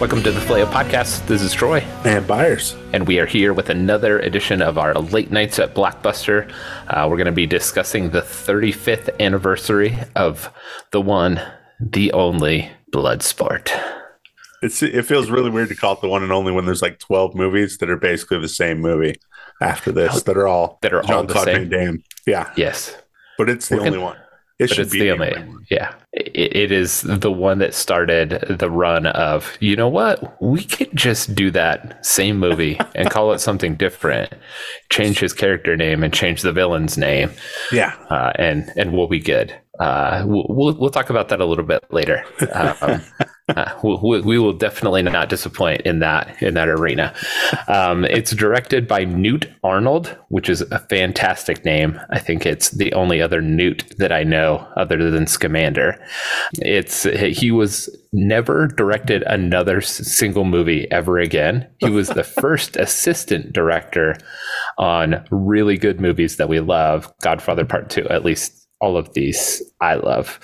Welcome to the Phileo Podcast. This is Troy. And Byers. And we are here with another edition of our Late Nights at Blockbuster. Uh, we're going to be discussing the 35th anniversary of the one, the only Bloodsport. It's, it feels really weird to call it the one and only when there's like 12 movies that are basically the same movie after this that are all that are all the same. Van Damme. Yeah. Yes. But it's the We're only gonna- one. It but should it's be the only one. yeah it, it is the one that started the run of you know what we could just do that same movie and call it something different change his character name and change the villain's name Yeah. uh, and and we'll be good uh, we'll, we'll talk about that a little bit later um, uh, we, we- we will definitely not disappoint in that in that arena. Um, it's directed by Newt Arnold, which is a fantastic name. I think it's the only other Newt that I know other than Scamander. It's he was never directed another single movie ever again. He was the first assistant director on really good movies that we love. Godfather Part Two, at least all of these I love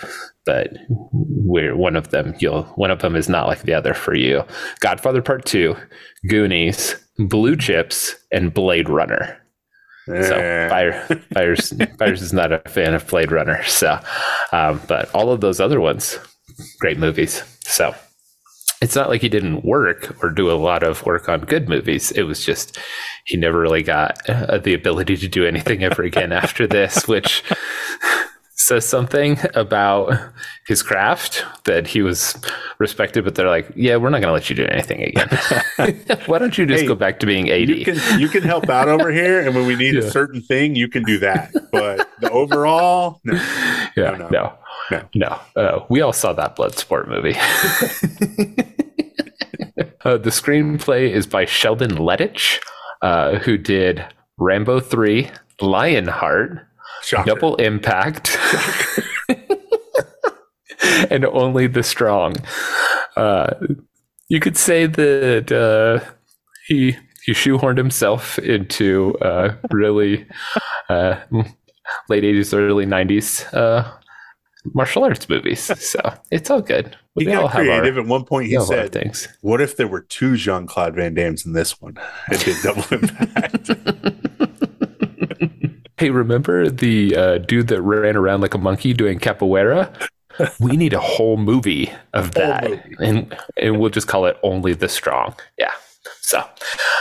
but we're one of them you'll one of them is not like the other for you godfather part 2 goonies blue chips and blade runner so Eh, Fire, Fires, Fires is not a fan of Blade Runner. So, um, but all of those other ones, great movies. So it's not like he didn't work or do a lot of work on good movies. It was just he never really got uh, the ability to do anything ever again after this, which says something about his craft that he was respected. But they're like, yeah, we're not going to let you do anything again. Why don't you just Hey, go back to being eighty? you can you can help out over here, and when we need Yeah. a certain thing, you can do that. But the overall, no. yeah, no, no, no. no. Uh, we all saw that Bloodsport movie. uh, the screenplay is by Sheldon Lettich, uh, who did Rambo 3, Lionheart, Shocker. Double Impact, and Only the Strong. Uh, you could say that uh, he he shoehorned himself into uh, really uh, late eighties, early nineties uh, martial arts movies. So it's all good. He We got have our- creative. At one point, he all have our said, things. "What if there were two Jean Claude Van Dammes in this one?" It did double impact. Hey, remember the uh, dude that ran around like a monkey doing capoeira? we need a whole movie of that, movie. and and we'll just call it "Only the Strong." Yeah. So,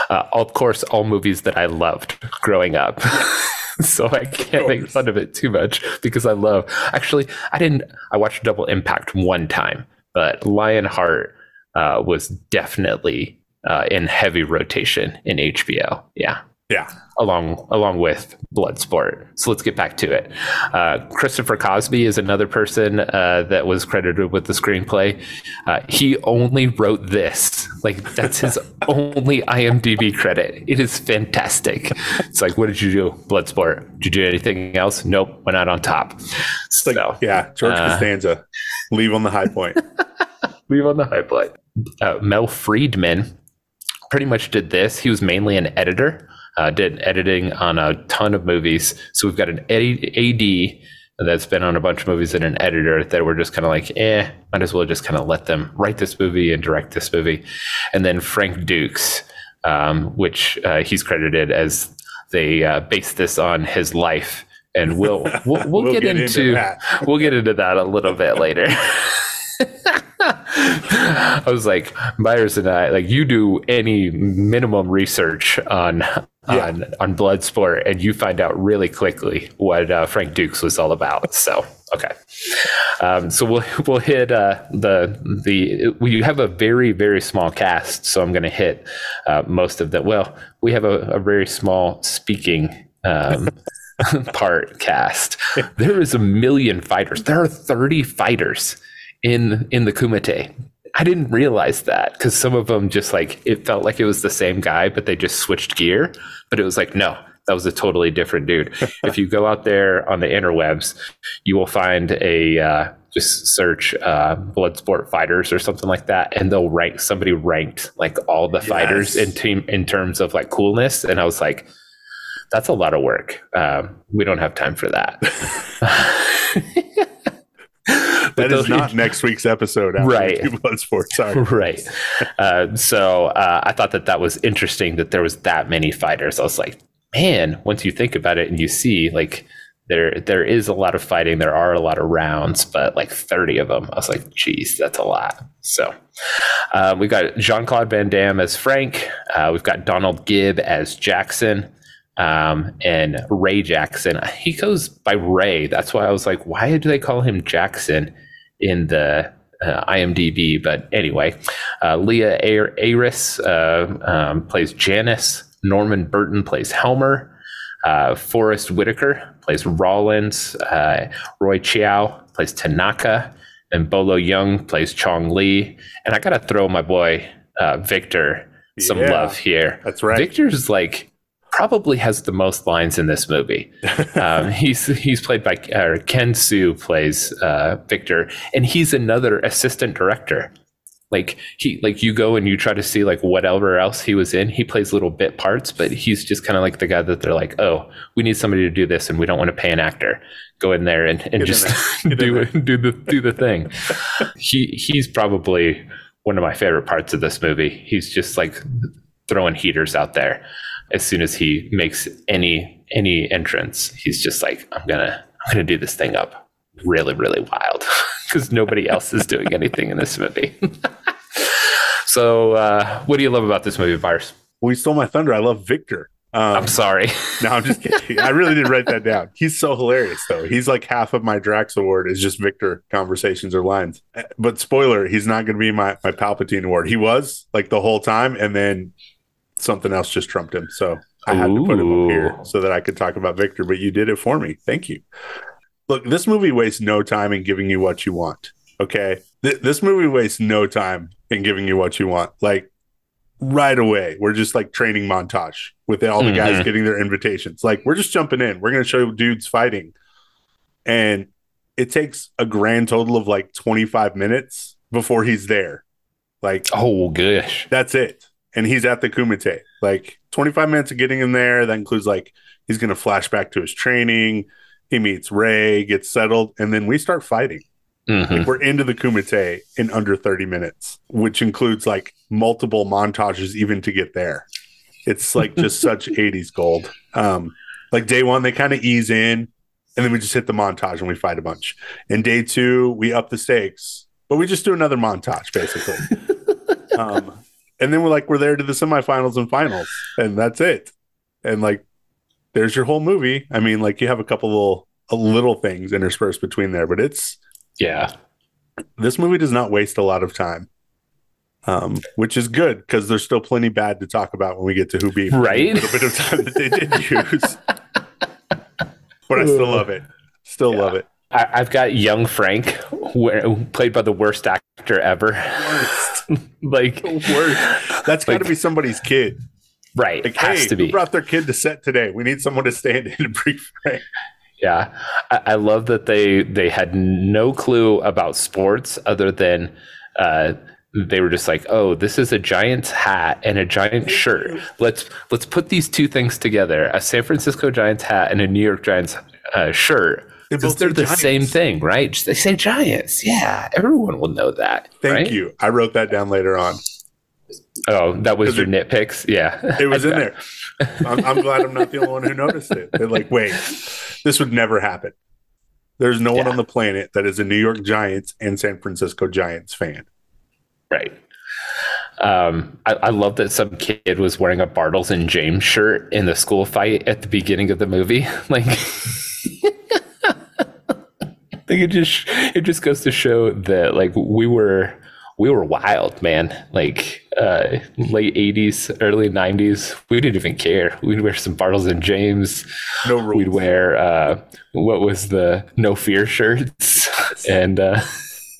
uh, of course, all movies that I loved growing up. so I can't make fun of it too much because I love. Actually, I didn't. I watched Double Impact one time, but Lionheart uh, was definitely uh, in heavy rotation in HBO. Yeah yeah. along along with Bloodsport. So let's get back to it. Uh, Christopher Cosby is another person uh, that was credited with the screenplay. Uh, he only wrote this. Like that's his only IMDb credit. It is fantastic. It's like, what did you do? Bloodsport. Did you do anything else? Nope. Went out on top. It's like, So yeah, George uh, Costanza, leave on the high point. leave on the high point. Uh, Mel Friedman pretty much did this. He was mainly an editor, uh, did editing on a ton of movies. So we've got an AD that's been on a bunch of movies and an editor that were just kind of like, eh, might as well just kind of let them write this movie and direct this movie. And then Frank Dux, um, which uh, he's credited as they uh, based this on his life. And we'll we'll, we'll, get, into, that. we'll get into that a little bit later. I was like, Myers and I, like, you do any minimum research on Yeah. on on Bloodsport, and you find out really quickly what uh, Frank Dux was all about. So, okay, um, so we'll we'll hit uh, the the we have a very very small cast, so I'm going to hit uh, most of that. Well, we have a, a very small speaking. Um, part cast. There is a million fighters. There are 30 fighters in in the Kumite. I didn't realize that because some of them just like it felt like it was the same guy, but they just switched gear. But it was like, no, that was a totally different dude. if you go out there on the interwebs, you will find a uh, just search uh, Bloodsport fighters or something like that, and they'll rank somebody ranked like all the fighters in team in terms of like coolness. And I was like, that's a lot of work. Um, we don't have time for that. that is not next week's episode. Right. Bloodsport. Sorry. right. Uh, so uh, I thought that that was interesting that there was that many fighters. I was like, man, once you think about it and you see like there there is a lot of fighting, there are a lot of rounds, but like 30 of them, I was like, geez, that's a lot. So uh, we've got Jean Claude Van Damme as Frank. Uh, we've got Donald Gibb as Jackson um, and Ray Jackson. He goes by Ray. That's why I was like, why do they call him Jackson in the uh, IMDb? But anyway, uh, Leah Ayres uh, um, plays Janice. Norman Burton plays Helmer. Uh, Forest Whitaker plays Rollins. Uh, Roy Chiao plays Tanaka. And Bolo Yeung plays Chong Li. And I got to throw my boy uh, Victor some yeah, love here. That's right. Victor's like probably has the most lines in this movie. um, he's he's played by uh, Ken Siu plays uh, Victor, and he's another assistant director. Like he like you go and you try to see like whatever else he was in. He plays little bit parts, but he's just kind of like the guy that they're like, oh, we need somebody to do this, and we don't want to pay an actor. Go in there and, and just do do the do the thing. he he's probably one of my favorite parts of this movie. He's just like throwing heaters out there as soon as he makes any any entrance, he's just like, I'm gonna I'm gonna do this thing up really, really wild. Because nobody else is doing anything in this movie. so uh, what do you love about this movie, Virus? Well, you stole my thunder. I love Victor. Um, I'm sorry. no, I'm just kidding. I really did write that down. He's so hilarious, though. He's like half of my Drax award is just Victor conversations or lines. But spoiler, he's not going to be my my Palpatine award. He was like the whole time, and then something else just trumped him. So I had Ooh. to put him up here so that I could talk about Victor, but you did it for me. Thank you. Look, this movie wastes no time in giving you what you want. Okay. Th- this movie wastes no time in giving you what you want. Like right away, we're just like training montage with all the mm-hmm. guys getting their invitations. Like we're just jumping in. We're going to show dudes fighting. And it takes a grand total of like 25 minutes before he's there. Like, oh, gosh. That's it and he's at the Kumite. Like 25 minutes of getting him there. That includes like he's going to flash back to his training. He meets Ray, gets settled, and then we start fighting. Mm-hmm. Like we're into the Kumite in under 30 minutes, which includes like multiple montages even to get there. It's like just such 80s gold. Um, like day one, they kind of ease in, and then we just hit the montage and we fight a bunch. And day two, we up the stakes, but we just do another montage basically. um, and then we're like we're there to the semifinals and finals, and that's it. And like, there's your whole movie. I mean, like you have a couple little little things interspersed between there, but it's yeah. This movie does not waste a lot of time, um, which is good because there's still plenty bad to talk about when we get to who beat right. A little bit of time that they did use, but I still love it. Still yeah. love it. I, have got young Frank, where, played by the worst actor ever. like worst. That's got to like, be somebody's kid, right? Like, Has hey, to be. brought their kid to set today? We need someone to stand in and brief Frank. Yeah, I, I, love that they they had no clue about sports other than uh, they were just like, "Oh, this is a Giants hat and a Giants shirt. Let's let's put these two things together: a San Francisco Giants hat and a New York Giants uh, shirt." They're, they're the giants. same thing, right? They say Giants. Yeah, everyone will know that. Thank right? you. I wrote that down later on. Oh, that was your it, nitpicks. Yeah, it was in there. I'm, I'm, glad I'm not the only one who noticed it. They're like, wait, this would never happen. There's no yeah. one on the planet that is a New York Giants and San Francisco Giants fan. Right. Um, I, I, love that some kid was wearing a Bartles and Jaymes shirt in the school fight at the beginning of the movie. Like, Think it just it just goes to show that like we were we were wild, man. Like uh, late '80s, early '90s, we didn't even care. We'd wear some Bartles and Jaymes. No rules. We'd wear uh, what was the No Fear shirts and uh,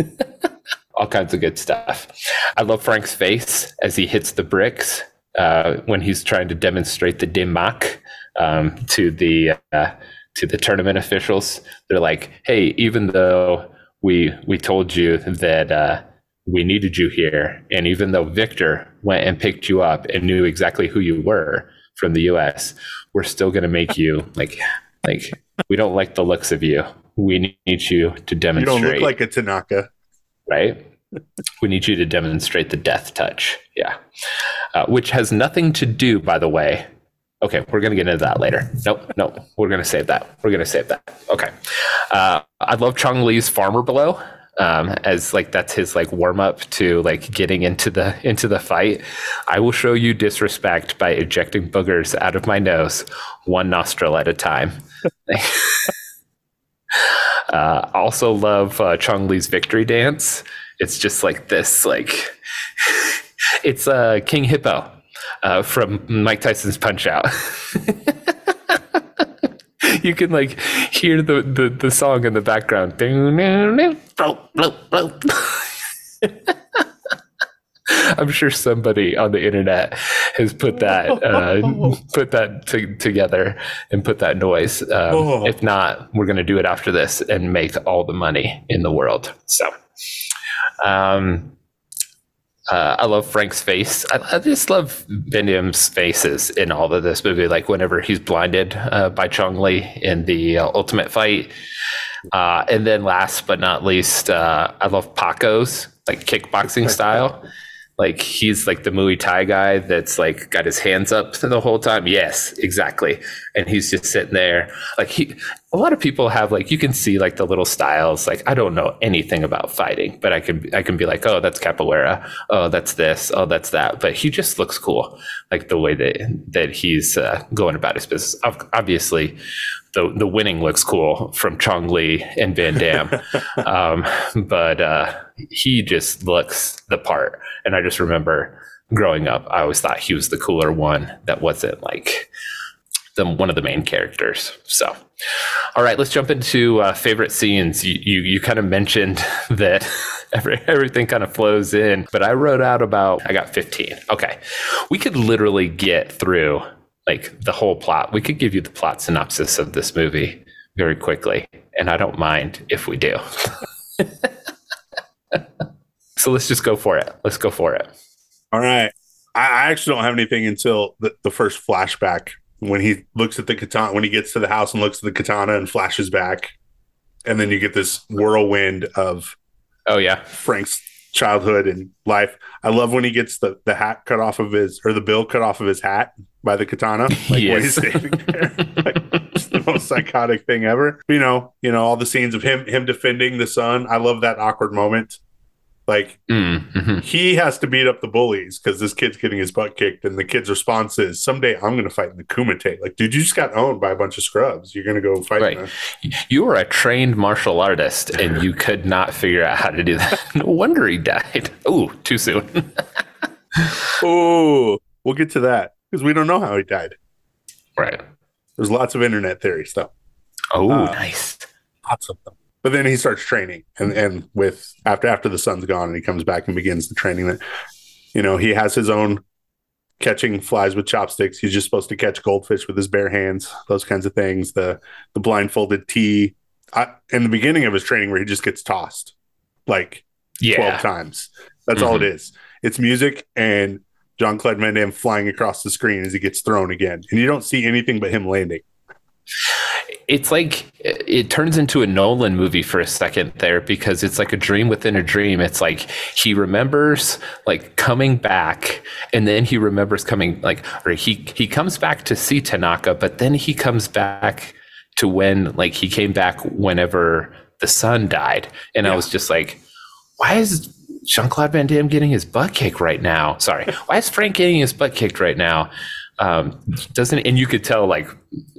all kinds of good stuff. I love Frank's face as he hits the bricks uh, when he's trying to demonstrate the Dim Mak um, to the uh, to the tournament officials. They're like, "Hey, even though we we told you that uh, we needed you here, and even though Victor went and picked you up and knew exactly who you were from the U.S., we're still going to make you like like we don't like the looks of you. we need you to demonstrate. You don't look like a Tanaka, right? we need you to demonstrate the death touch. Yeah, uh, which has nothing to do, by the way. Okay, we're gonna get into that later. Nope, nope. We're gonna save that. We're gonna save that. Okay. Uh, I love Chong Li's Farmer Below um, as like that's his like warm up to like getting into the into the fight. I will show you disrespect by ejecting boogers out of my nose, one nostril at a time. uh, also love uh, Chong Li's victory dance. It's just like this, like it's uh, King Hippo uh, from Mike Tyson's Punch Out. you can like hear the, the, the song in the background. I'm sure somebody on the internet has put that uh, put that t- together and put that noise. Um, oh. If not, we're going to do it after this and make all the money in the world. So, um, uh, I love Frank's face. I, I, just love Damme's faces in all of this movie. Like whenever he's blinded uh, by Chong Li in the uh, Ultimate Fight, uh, and then last but not least, uh, I love Paco's like kickboxing style like he's like the Muay Thai guy that's like got his hands up the whole time. Yes, exactly. And he's just sitting there. Like he a lot of people have like you can see like the little styles. Like I don't know anything about fighting, but I can I can be like, oh, that's capoeira. Oh, that's this. Oh, that's that. But he just looks cool. Like the way that that he's uh, going about his business. Obviously, the the winning looks cool from Chong Li and Van Damme, um, but uh, he just looks the part. And I just remember growing up, I always thought he was the cooler one that wasn't like the one of the main characters. So, all right, let's jump into uh, favorite scenes. You you, you kind of mentioned that. Every, everything kind of flows in, but I wrote out about I got 15. Okay. We could literally get through like the whole plot. We could give you the plot synopsis of this movie very quickly, and I don't mind if we do. so let's just go for it. Let's go for it. All right. I actually don't have anything until the, the first flashback when he looks at the katana, when he gets to the house and looks at the katana and flashes back. And then you get this whirlwind of, oh, yeah, Frank's childhood and life. I love when he gets the, the hat cut off of his, or the bill cut off of his hat by the katana, like yes. when he's standing there. like, it's the most psychotic thing ever. You know, you know, all the scenes of him him defending the son. I love that awkward moment. Like mm-hmm. he has to beat up the bullies because this kid's getting his butt kicked, and the kid's response is, "Someday I'm going to fight in the Kumite." Like, dude, you just got owned by a bunch of scrubs. You're going to go fight. Right. You were a trained martial artist, and you could not figure out how to do that. no wonder he died. Oh, too soon. oh, we'll get to that because we don't know how he died. Right. There's lots of internet theories, though. Oh, uh, nice. Lots of them. But then he starts training, and and with after after the son's gone, and he comes back and begins the training. That you know he has his own catching flies with chopsticks. He's just supposed to catch goldfish with his bare hands. Those kinds of things. The the blindfolded tea. I, in the beginning of his training, where he just gets tossed like yeah. twelve times. That's mm-hmm. all it mm-hmm. It's music and Jean-Claude Van Damme flying across the screen as he gets thrown again, and you don't see anything but him landing it's like it turns into a Nolan movie for a second there because it's like a dream within a dream. It's like he remembers like coming back and then he remembers coming like or he he comes back to see Tanaka, but then he comes back to when like he came back whenever the son died. And yeah. I was just like, why is Jean Claude Van Damme getting his butt kicked right now? Sorry. Why is Frank getting his butt kicked right now? um, doesn't and you could tell like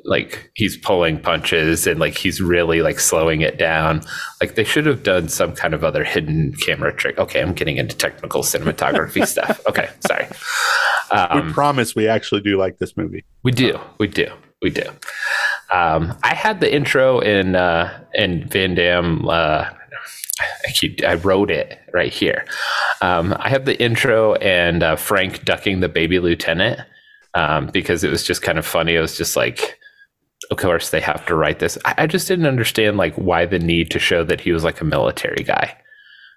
like he's pulling punches and like he's really like slowing it down. Like they should have done some kind of other hidden camera trick. Okay i'm getting into technical cinematography stuff. Okay sorry. Um, we promise we actually do like this movie. We do. We do. We do. Um, i had the intro in uh in van damme uh I keep I wrote it right here. Um, I have the intro and uh, Frank ducking the baby lieutenant, um, because it was just kind of funny. It was just like, of course, they have to write this. I, I just didn't understand like why the need to show that he was like a military guy.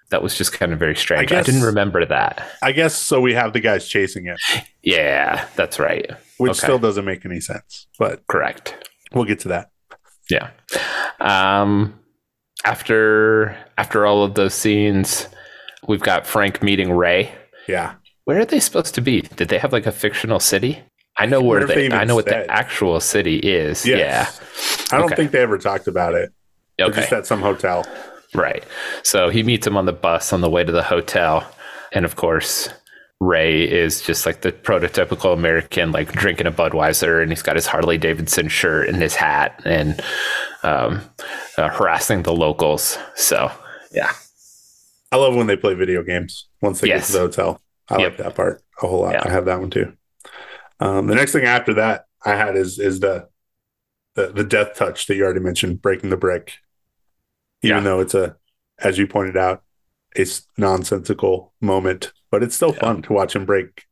That was just kind of very strange. I, guess, I didn't remember that. I guess so. We have the guys chasing it. Yeah, that's right. Which okay. still doesn't make any sense, but correct. We'll get to that. Yeah. Um, after after all of those scenes, we've got Frank meeting Ray. Yeah. Where are they supposed to be? Did they have like a fictional city? I know where they. I know what said. the actual city is. Yes. I don't Okay. think they ever talked about it. Yeah. They're Okay. Just at some hotel. Right. So he meets him on the bus on the way to the hotel. And of course, Ray is just like the prototypical American, like drinking a Budweiser, and he's got his Harley Davidson shirt and his hat and um, uh, harassing the locals. So, yeah. I love when they play video games once they Yes. get to the hotel. I Yep. like that part a whole lot. Yeah. I have that one too. Um, the next thing after that I had is is the the, the death touch that you already mentioned, breaking the brick. Even Yeah. though it's a, as you pointed out, it's nonsensical moment, but it's still fun to watch him break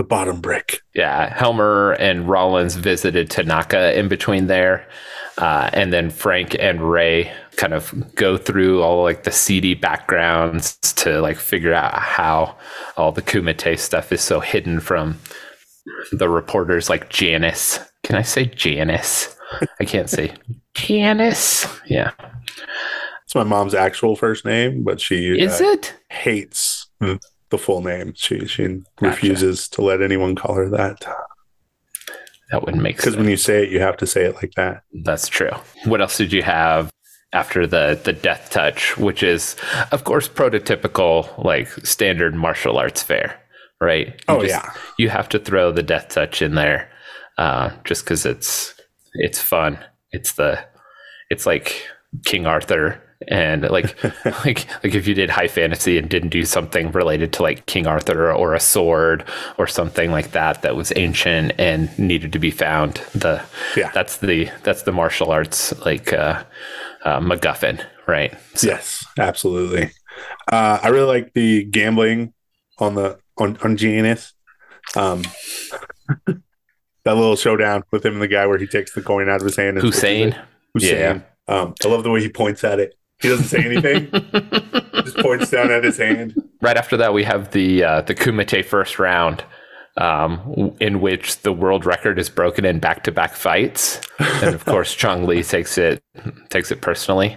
the bottom brick. Yeah. Helmer and Rollins visited Tanaka in between there. Uh, and then Frank and Ray kind of go through all like the seedy backgrounds to like figure out how all the Kumite stuff is so hidden from the reporters like Janice. Can I say Janice? I can't say Janice. Yeah. It's my mom's actual first name, but she Is uh, it? hates the full name. She she refuses to let anyone call her that That wouldn't make sense. because when you say it, you have to say it like that. That's true. What else did you have after the the death touch, which is of course prototypical like standard martial arts fare, right? You Oh, just- yeah. you have to throw the death touch in there, uh, just because it's it's fun. It's the it's like King Arthur and like like like if you did high fantasy and didn't do something related to like King Arthur or a sword or something like that that was ancient and needed to be found. The Yeah. that's the that's the martial arts like uh, uh MacGuffin, right? So, Yes, absolutely. Uh, I really like the gambling on the on on Giannis. Um, that little showdown with him and the guy where he takes the coin out of his hand. and Hussein. Hussein. Um, I love the way he points at it. He doesn't say anything. just points down at his hand. right after that, we have the uh, the Kumite first round, um, in which the world record is broken in back to back fights, and of course, Chong Li takes it takes it personally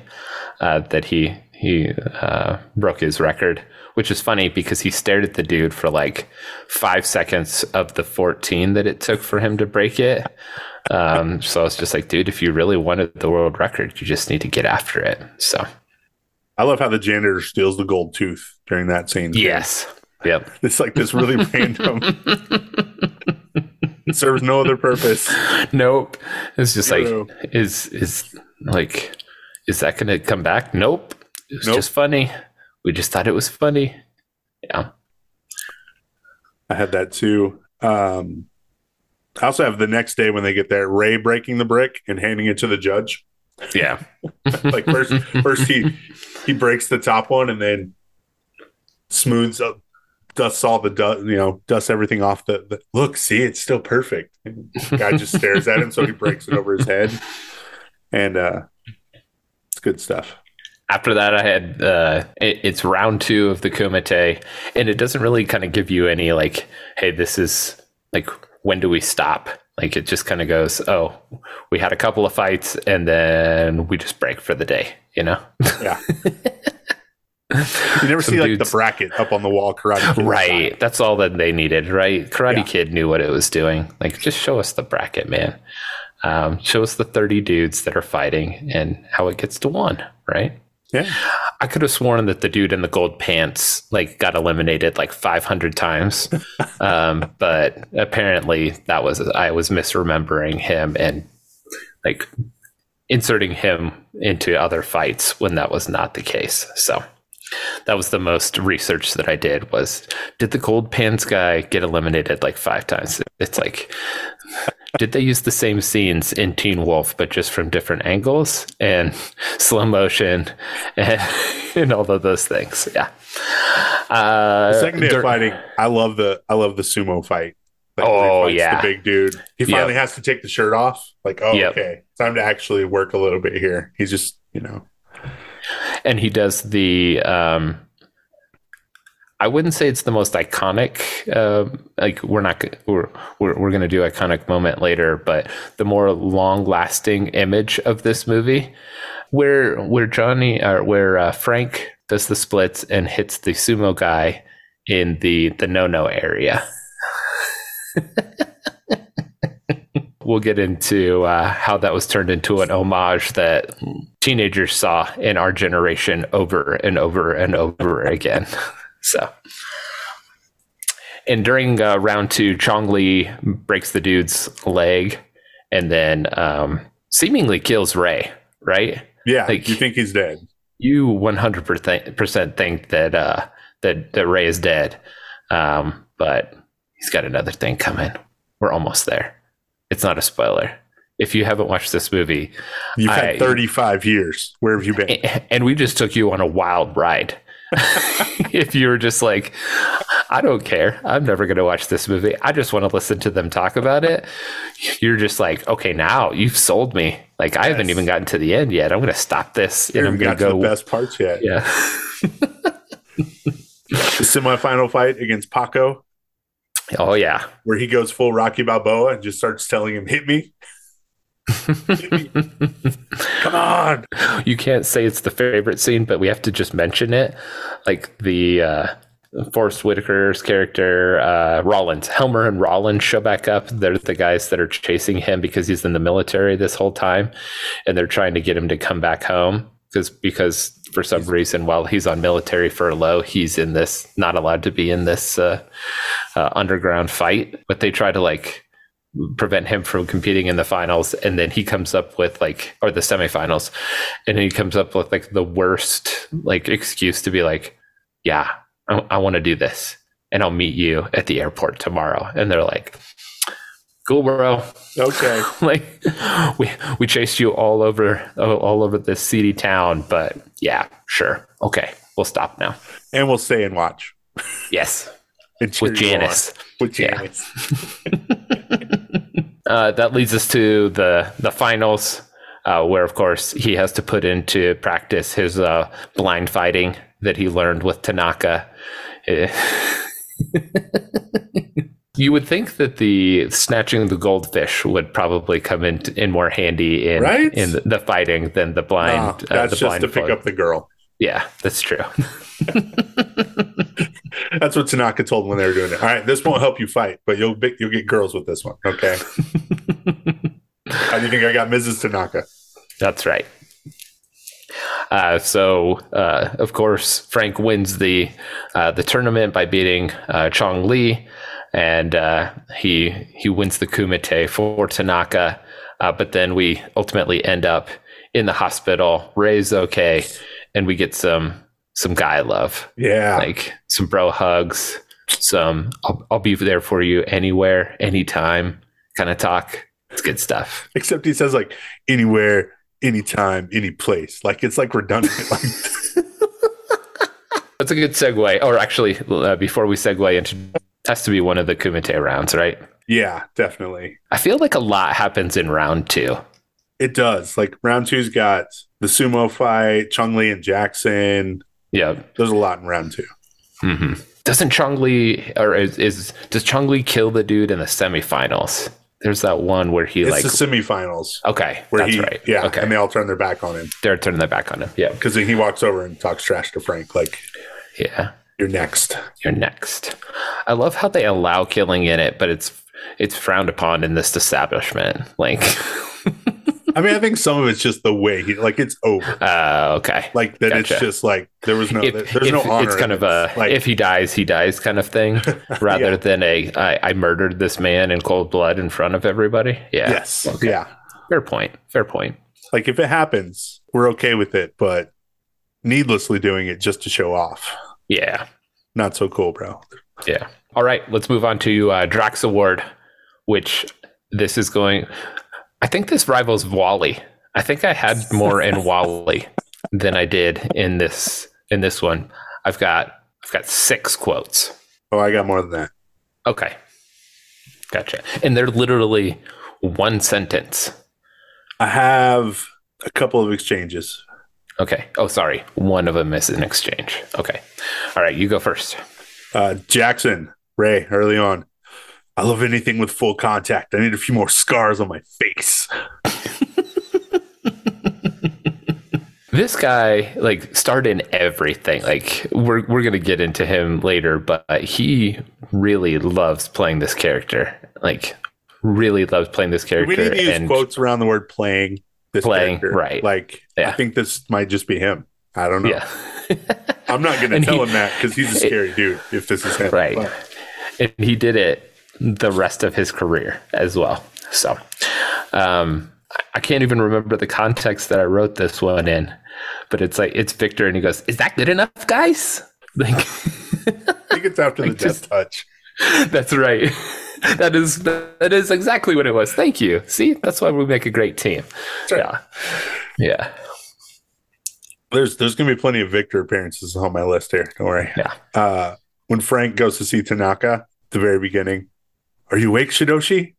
uh, that he he uh, broke his record, which is funny because he stared at the dude for like five seconds of the fourteen that it took for him to break it. Um, so I was just like, dude, if you really wanted the world record, you just need to get after it. So I love how the janitor steals the gold tooth during that scene. yes, yep. It's like this really random. it serves no other purpose. nope. It's just Zero. like is is like is that gonna come back? Nope. It's Nope. just funny. We just thought it was funny. Yeah. I had that too. Um, I also have the next day when they get there, Ray breaking the brick and handing it to the judge. Yeah. Like first, first he he breaks the top one and then smooths up, dusts all the dust, you know, dusts everything off. The, the look, see, it's still perfect. And the guy just stares at him, so he breaks it over his head, and uh, it's good stuff. After that, I had uh, it, it's round two of the Kumite, and it doesn't really kind of give you any like, hey, this is like when do we stop? Like it just kind of goes, oh, we had a couple of fights, and then we just break for the day, you know? Yeah. You never Some see like dudes- the bracket up on the wall, karate. Kid Right. That's all that they needed, right? Karate Yeah. Kid knew what it was doing. Like, just show us the bracket, man. Um, show us the 30 dudes that are fighting and how it gets to one, right? Yeah. I could have sworn that the dude in the gold pants like got eliminated like 500 times, um, but apparently that was I was misremembering him and like inserting him into other fights when that was not the case. So that was the most research that I did was did the gold pants guy get eliminated like five times? It's like did they use the same scenes in Teen Wolf but just from different angles and slow motion and, and all of those things? Yeah. Uh, The second day of fighting, I love the I love the sumo fight. Like, Oh, yeah. the big dude. He Yep. finally has to take the shirt off. Like, oh, Yep. okay, time to actually work a little bit here. He's just, you know, and he does the um I wouldn't say it's the most iconic. Uh, like we're not we're we're, we're going to do iconic moment later, but the more long lasting image of this movie, where where Johnny or where uh, Frank does the splits and hits the sumo guy in the the no no area. we'll get into uh, how that was turned into an homage that teenagers saw in our generation over and over and over again. So, and during uh, round two, Chong Li breaks the dude's leg and then um, seemingly kills Ray, right? Yeah, like, you think he's dead. You 100% think that, uh, that, that Ray is dead. Um, but he's got another thing coming. We're almost there. It's not a spoiler. If you haven't watched this movie, you've I, had 35 years. Where have you been? And we just took you on a wild ride. if you were just like, I don't care. I'm never going to watch this movie. I just want to listen to them talk about it. You're just like, okay, now you've sold me. Like yes. I haven't even gotten to the end yet. I'm going to stop this you and I'm going to go. the best parts yet. Yeah. the semifinal fight against Paco. Oh yeah, where he goes full Rocky Balboa and just starts telling him, "Hit me." Come on. You can't say it's the favorite scene, but we have to just mention it. Like the uh Forest Whitaker's character, uh, Rollins, Helmer and Rollins show back up. They're the guys that are chasing him because he's in the military this whole time, and they're trying to get him to come back home because because for some reason while he's on military furlough, he's in this not allowed to be in this uh, uh, underground fight. But they try to like prevent him from competing in the finals and then he comes up with like or the semifinals and he comes up with like the worst like excuse to be like yeah i, I want to do this and i'll meet you at the airport tomorrow. And they're like cool bro. Okay. Like we we chased you all over all over this seedy town but yeah sure. Okay we'll stop now. And we'll stay and watch. Yes with janice with janice yeah. Uh, that leads us to the the finals, uh, where of course he has to put into practice his uh, blind fighting that he learned with Tanaka. you would think that the snatching the goldfish would probably come in in more handy in right? in the, the, fighting than the blind. No, uh, that's the just blind to pick up the girl. Yeah, that's true. That's what Tanaka told them when they were doing it. All right, this won't help you fight, but you'll you'll get girls with this one. Okay. How do you think I got Mrs. Tanaka? That's right. Uh, so, uh, of course, Frank wins the uh, the tournament by beating uh, Chong Li, and uh, he he wins the Kumite for Tanaka. Uh, but then we ultimately end up in the hospital. Ray's okay, and we get some some guy love. Yeah. Like some bro hugs, some I'll, I'll be there for you anywhere, anytime kind of talk. It's good stuff. Except he says like anywhere, anytime, any place. Like it's like redundant. like That's a good segue. Or actually, uh, before we segue into, has to be one of the Kumite rounds, right? Yeah, definitely. I feel like a lot happens in round two. It does. Like round two's got the sumo fight, Chong Li and Jackson, yeah, there's a lot in round 2 mm-hmm. Doesn't Chong Li or is, is does Chong Li kill the dude in the semifinals? There's that one where he it's like the semifinals. Okay, where that's he, right. Yeah, okay. and they all turn their back on him. They're turning their back on him. Yeah, because then he walks over and talks trash to Frank, like, "Yeah, you're next. You're next." I love how they allow killing in it, but it's it's frowned upon in this establishment. Like, I mean, I think some of it's just the way he like it's over. Uh, okay. Like that gotcha. it's just like there was no if, there's if no honor. It's kind of a like, if he dies, he dies kind of thing, rather yeah. than a I, I murdered this man in cold blood in front of everybody. Yeah. Yes. Okay. Yeah. Fair point. Fair point. Like if it happens, we're okay with it, but needlessly doing it just to show off. Yeah. Not so cool, bro. Yeah. All right, let's move on to uh, Drax Award, which this is going. I think this rivals Wally. I think I had more in Wally than I did in this in this one. I've got I've got six quotes. Oh, I got more than that. Okay. Gotcha. And they're literally one sentence. I have a couple of exchanges. Okay. Oh, sorry. One of them is an exchange. Okay. All right. You go first. Uh, Jackson, Ray, early on. I love anything with full contact. I need a few more scars on my face. this guy like starred in everything. Like we're we're gonna get into him later, but he really loves playing this character. Like really loves playing this character. We need to use quotes around the word playing. This playing character. right. Like Yeah. I think this might just be him. I don't know. Yeah. I'm not going to And tell he- him that because he's a scary dude. If this is him, Right. But and he did it the rest of his career as well. So um, I can't even remember the context that I wrote this one in, but it's like it's Victor, and he goes, "Is that good enough, guys?" Like I think it's after the Like, death touch. that's right. That is that is exactly what it was. Thank you. See, that's why we make a great team. right. Yeah, yeah, There's there's going to be plenty of Victor appearances on my list here. Don't worry. yeah. Uh, when Frank goes to see Tanaka at the very beginning, are you awake, Shidoshi?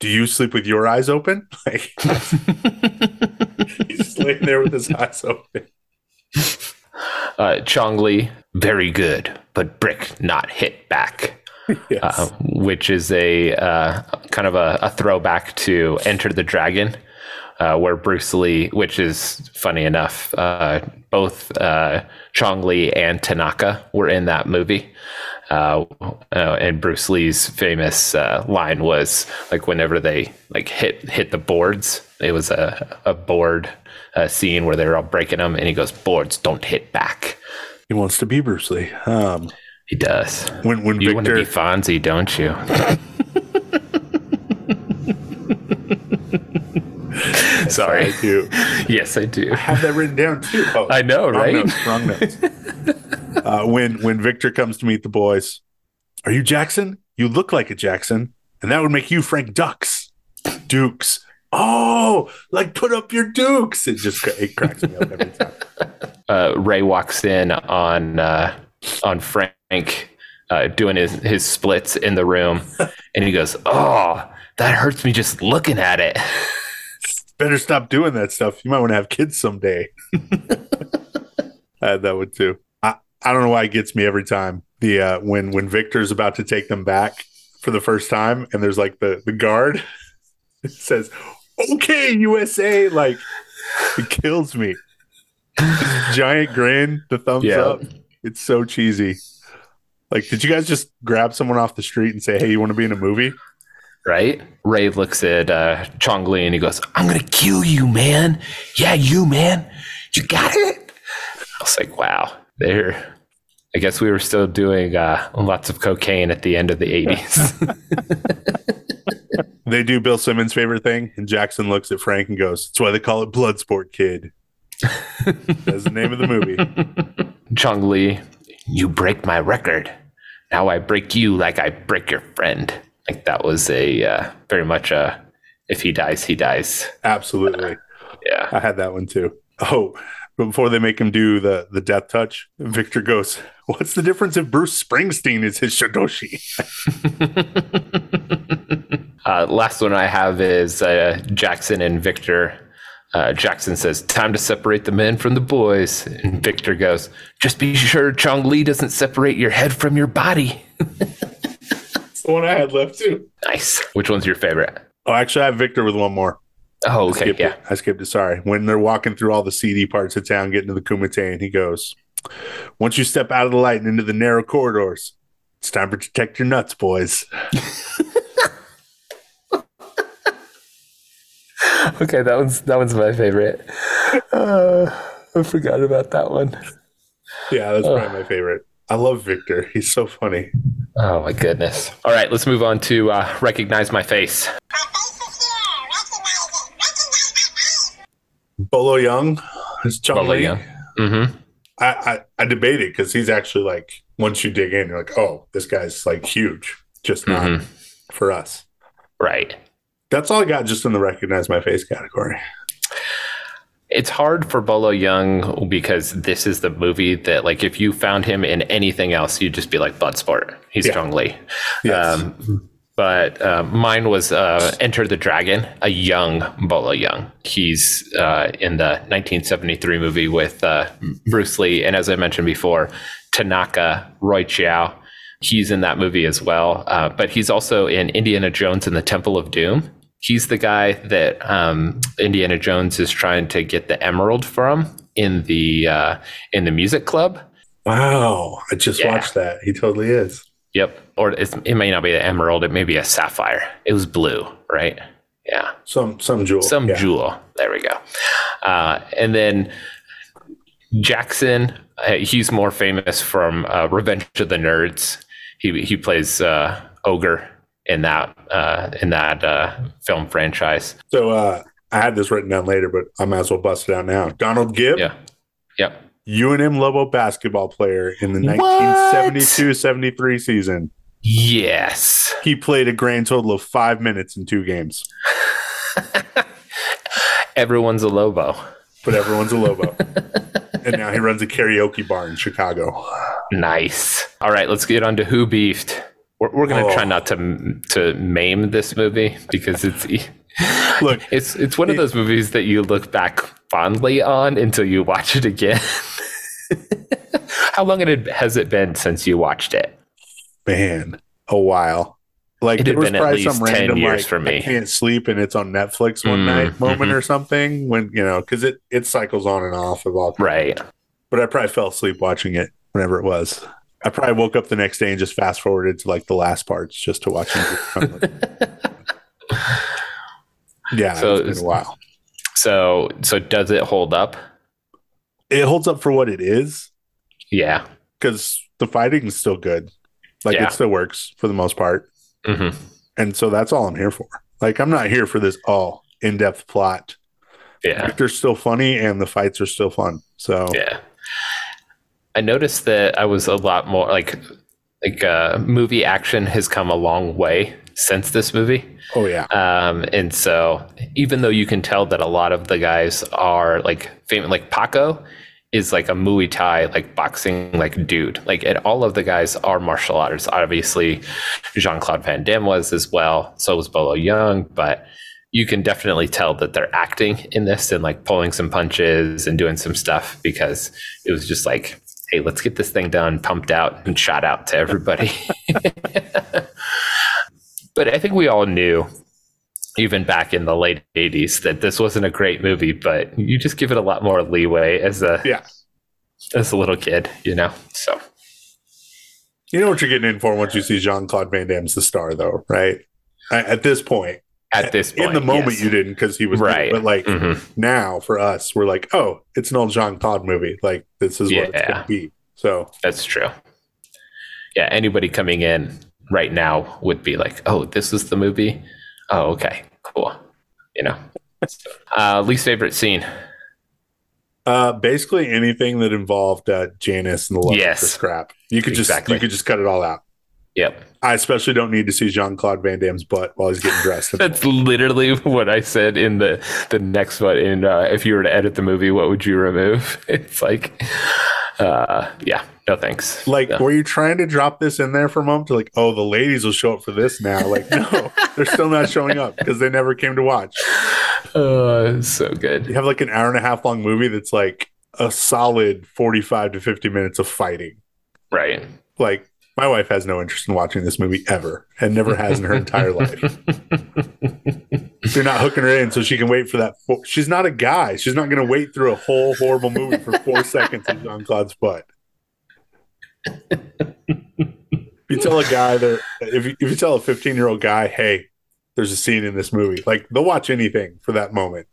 Do you sleep with your eyes open? Like he's just laying there with his eyes open. uh, Chong Li, very good, but Brick not hit back. Yes. uh, which is a uh, kind of a, a throwback to Enter the Dragon, uh, where Bruce Lee, which is funny enough, uh, both uh, Chong Li and Tanaka were in that movie. Uh, uh, and Bruce Lee's famous uh, line was like whenever they like hit hit the boards, it was a a board uh, scene where they were all breaking them, and he goes, "Boards don't hit back." he wants to be Bruce Lee. Um, He does. when when You want to Victor be Fonzie, don't you? Sorry. I do. Yes, I do. have that written down too. Oh, I know, wrong right? Notes, wrong notes. Uh, when when Victor comes to meet the boys, are you Jackson? You look like a Jackson, and that would make you Frank Dux. Dukes. Oh, like put up your dukes. It just it cracks me up every time. Uh, Ray walks in on uh, on Frank uh, doing his his splits in the room, and he goes, "Oh, that hurts me just looking at it." Better stop doing that stuff. You might want to have kids someday. I had that one too. I, don't know why it gets me every time. The uh, when when Victor's about to take them back for the first time, and there's like the the guard says, "Okay, USA," like it kills me. Giant grin, the thumbs Yeah. up. It's so cheesy. Like, did you guys just grab someone off the street and say, "Hey, you want to be in a movie?" Right? Ray looks at uh, Chong Li and he goes, "I'm gonna kill you, man. Yeah, you, man. You got it." I was like, "Wow, there." I guess we were still doing uh, lots of cocaine at the end of the '80s. They do Bill Simmons' favorite thing, and Jackson looks at Frank and goes, "That's why they call it Bloodsport Kid." That's the name of the movie. Chong Li, you break my record. Now I break you like I break your friend. Like that was a uh, very much a if he dies, he dies. Absolutely, Yeah. I had that one too. Oh, but before they make him do the the death touch, Victor goes, "What's the difference if Bruce Springsteen is his Shidoshi?" uh, last one I have is uh, Jackson and Victor. Uh, Jackson says, "Time to separate the men from the boys." And Victor goes, "Just be sure Chong Li doesn't separate your head from your body." That's the one I had left too. Nice. Which one's your favorite? Oh, actually, I have Victor with one more. Oh, I okay, skipped yeah. it. I skipped it. Sorry. When they're walking through all the seedy parts of town, getting to the Kumite, and he goes, "Once you step out of the light and into the narrow corridors, it's time to protect your nuts, boys." Okay, that one's that one's my favorite. Uh, I forgot about that one. Yeah, that's probably my favorite. I love Victor. He's so funny. Oh my goodness! All right, let's move on to uh, recognize my face. Bolo Yeung is Chong Bolo Li. Young. Mm-hmm. I, I I debate it because he's actually like once you dig in, you're like, oh, this guy's like huge. Just not Mhm. for us. Right. That's all I got just in the recognize my face category. It's hard for Bolo Yeung because this is the movie that, like, if you found him in anything else, you'd just be like Bloodsport. He's Yeah. Chong Li. Yes. Um, but uh, mine was uh, Enter the Dragon, a young Bolo Yeung. He's uh, in the 1973 movie with uh, Bruce Lee, and as I mentioned before, Tanaka, Roy Chiao, He's in that movie as well. Uh, but he's also in Indiana Jones and the Temple of Doom. He's the guy that um, Indiana Jones is trying to get the emerald from in the uh, in the music club. Wow, I just yeah. watched that. He totally is. Yep. Or it may not be the emerald. It may be a sapphire. It was blue, right? Yeah. Some some jewel. Some yeah. jewel. There we go. Uh, and then Jackson. Uh, he's more famous from uh, Revenge of the Nerds. He he plays uh, ogre in that uh, in that uh, film franchise. So uh, I had this written down later, but I might as well bust it out now. Donald Gibb. Yeah. Yep. UNM Lobo basketball player in the 1972-73 season. Yes. He played a grand total of five minutes in two games. everyone's a Lobo. But everyone's a Lobo. and now he runs a karaoke bar in Chicago. Nice. All right, let's get on to Who Beefed. We're, we're going to oh. try not to to maim this movie because it's look it's it's one of those movies that you look back fondly on until you watch it again. How long it has it been since you watched it? Man, a while. Like it had been at least ten years like, for me. I can't sleep and it's on Netflix one mm, night moment mm-hmm. or something when you know because it it cycles on and off of all right. But I probably fell asleep watching it whenever it was. I probably woke up the next day and just fast forwarded to like the last parts just to watch it. yeah, so it's been a while. So so does it hold up? It holds up for what it is. Yeah, because the fighting is still good. Like yeah. it still works for the most part. Mm-hmm. And so that's all I'm here for. Like I'm not here for this all in depth plot. Yeah, they're still funny and the fights are still fun. So yeah, I noticed that I was a lot more like like uh, movie action has come a long way since this movie. Oh yeah. Um, and so even though you can tell that a lot of the guys are like famous, like Paco is like a Muay Thai like boxing like dude. Like and all of the guys are martial artists. Obviously, Jean Claude Van Damme was as well. So was Bolo Yeung, but you can definitely tell that they're acting in this and like pulling some punches and doing some stuff because it was just like, hey, let's get this thing done, pumped out and shot out to everybody. but I think we all knew even back in the late 80s that this wasn't a great movie but you just give it a lot more leeway as a yeah. as a little kid you know so. You know what you're getting in for once you see jean-claude van damme's the star though right? At this point. At this point, in the moment yes. you didn't because he was right. but like mm-hmm. now for us we're like oh it's an old jean-claude movie. Like this is what yeah. it's gonna be. So. That's true. Yeah anybody coming in right now would be like oh this is the movie Oh, okay, cool. You know, uh, least favorite scene. Uh, basically anything that involved uh, Janice and the love yes. for scrap. You could exactly. just you could just cut it all out. Yep. I especially don't need to see Jean Claude Van Damme's butt while he's getting dressed. That's literally what I said in the the next one. In uh, if you were to edit the movie, what would you remove? It's like, uh, yeah, no thanks. Like, no. were you trying to drop this in there for a moment to like, oh, the ladies will show up for this now? Like, no, they're still not showing up because they never came to watch. Uh, so good. You have like an hour and a half long movie that's like a solid 45 to 50 minutes of fighting. Right. Like, my wife has no interest in watching this movie ever and never has in her entire life. You're not hooking her in so she can wait for that. She's not a guy. She's not going to wait through a whole horrible movie for four seconds of Jean Claude's butt if you tell a guy that if you, if you tell a 15 year old guy, hey, there's a scene in this movie, like they'll watch anything for that moment.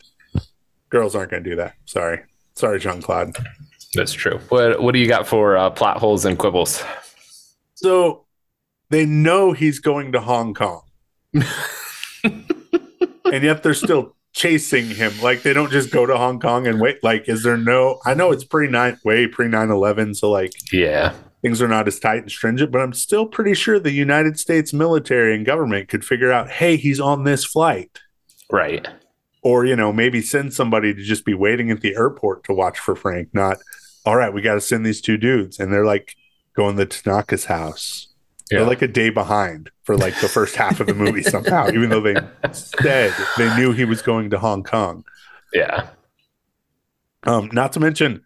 Girls aren't going to do that. Sorry, sorry, Jean Claude. That's true. What What do you got for uh, plot holes and quibbles? So they know he's going to Hong Kong, and yet they're still chasing him. Like they don't just go to Hong Kong and wait. Like, is there no? I know it's pre nine, way pre 9-11, so like, yeah, things are not as tight and stringent, but I'm still pretty sure the United States military and government could figure out, hey, he's on this flight. Right. Or, you know, maybe send somebody to just be waiting at the airport to watch for Frank, not, all right, we got to send these two dudes. And they're like going to Tanaka's house. Yeah. They're like a day behind for like the first half of the movie somehow, even though they said they knew he was going to Hong Kong. Yeah. Um, not to mention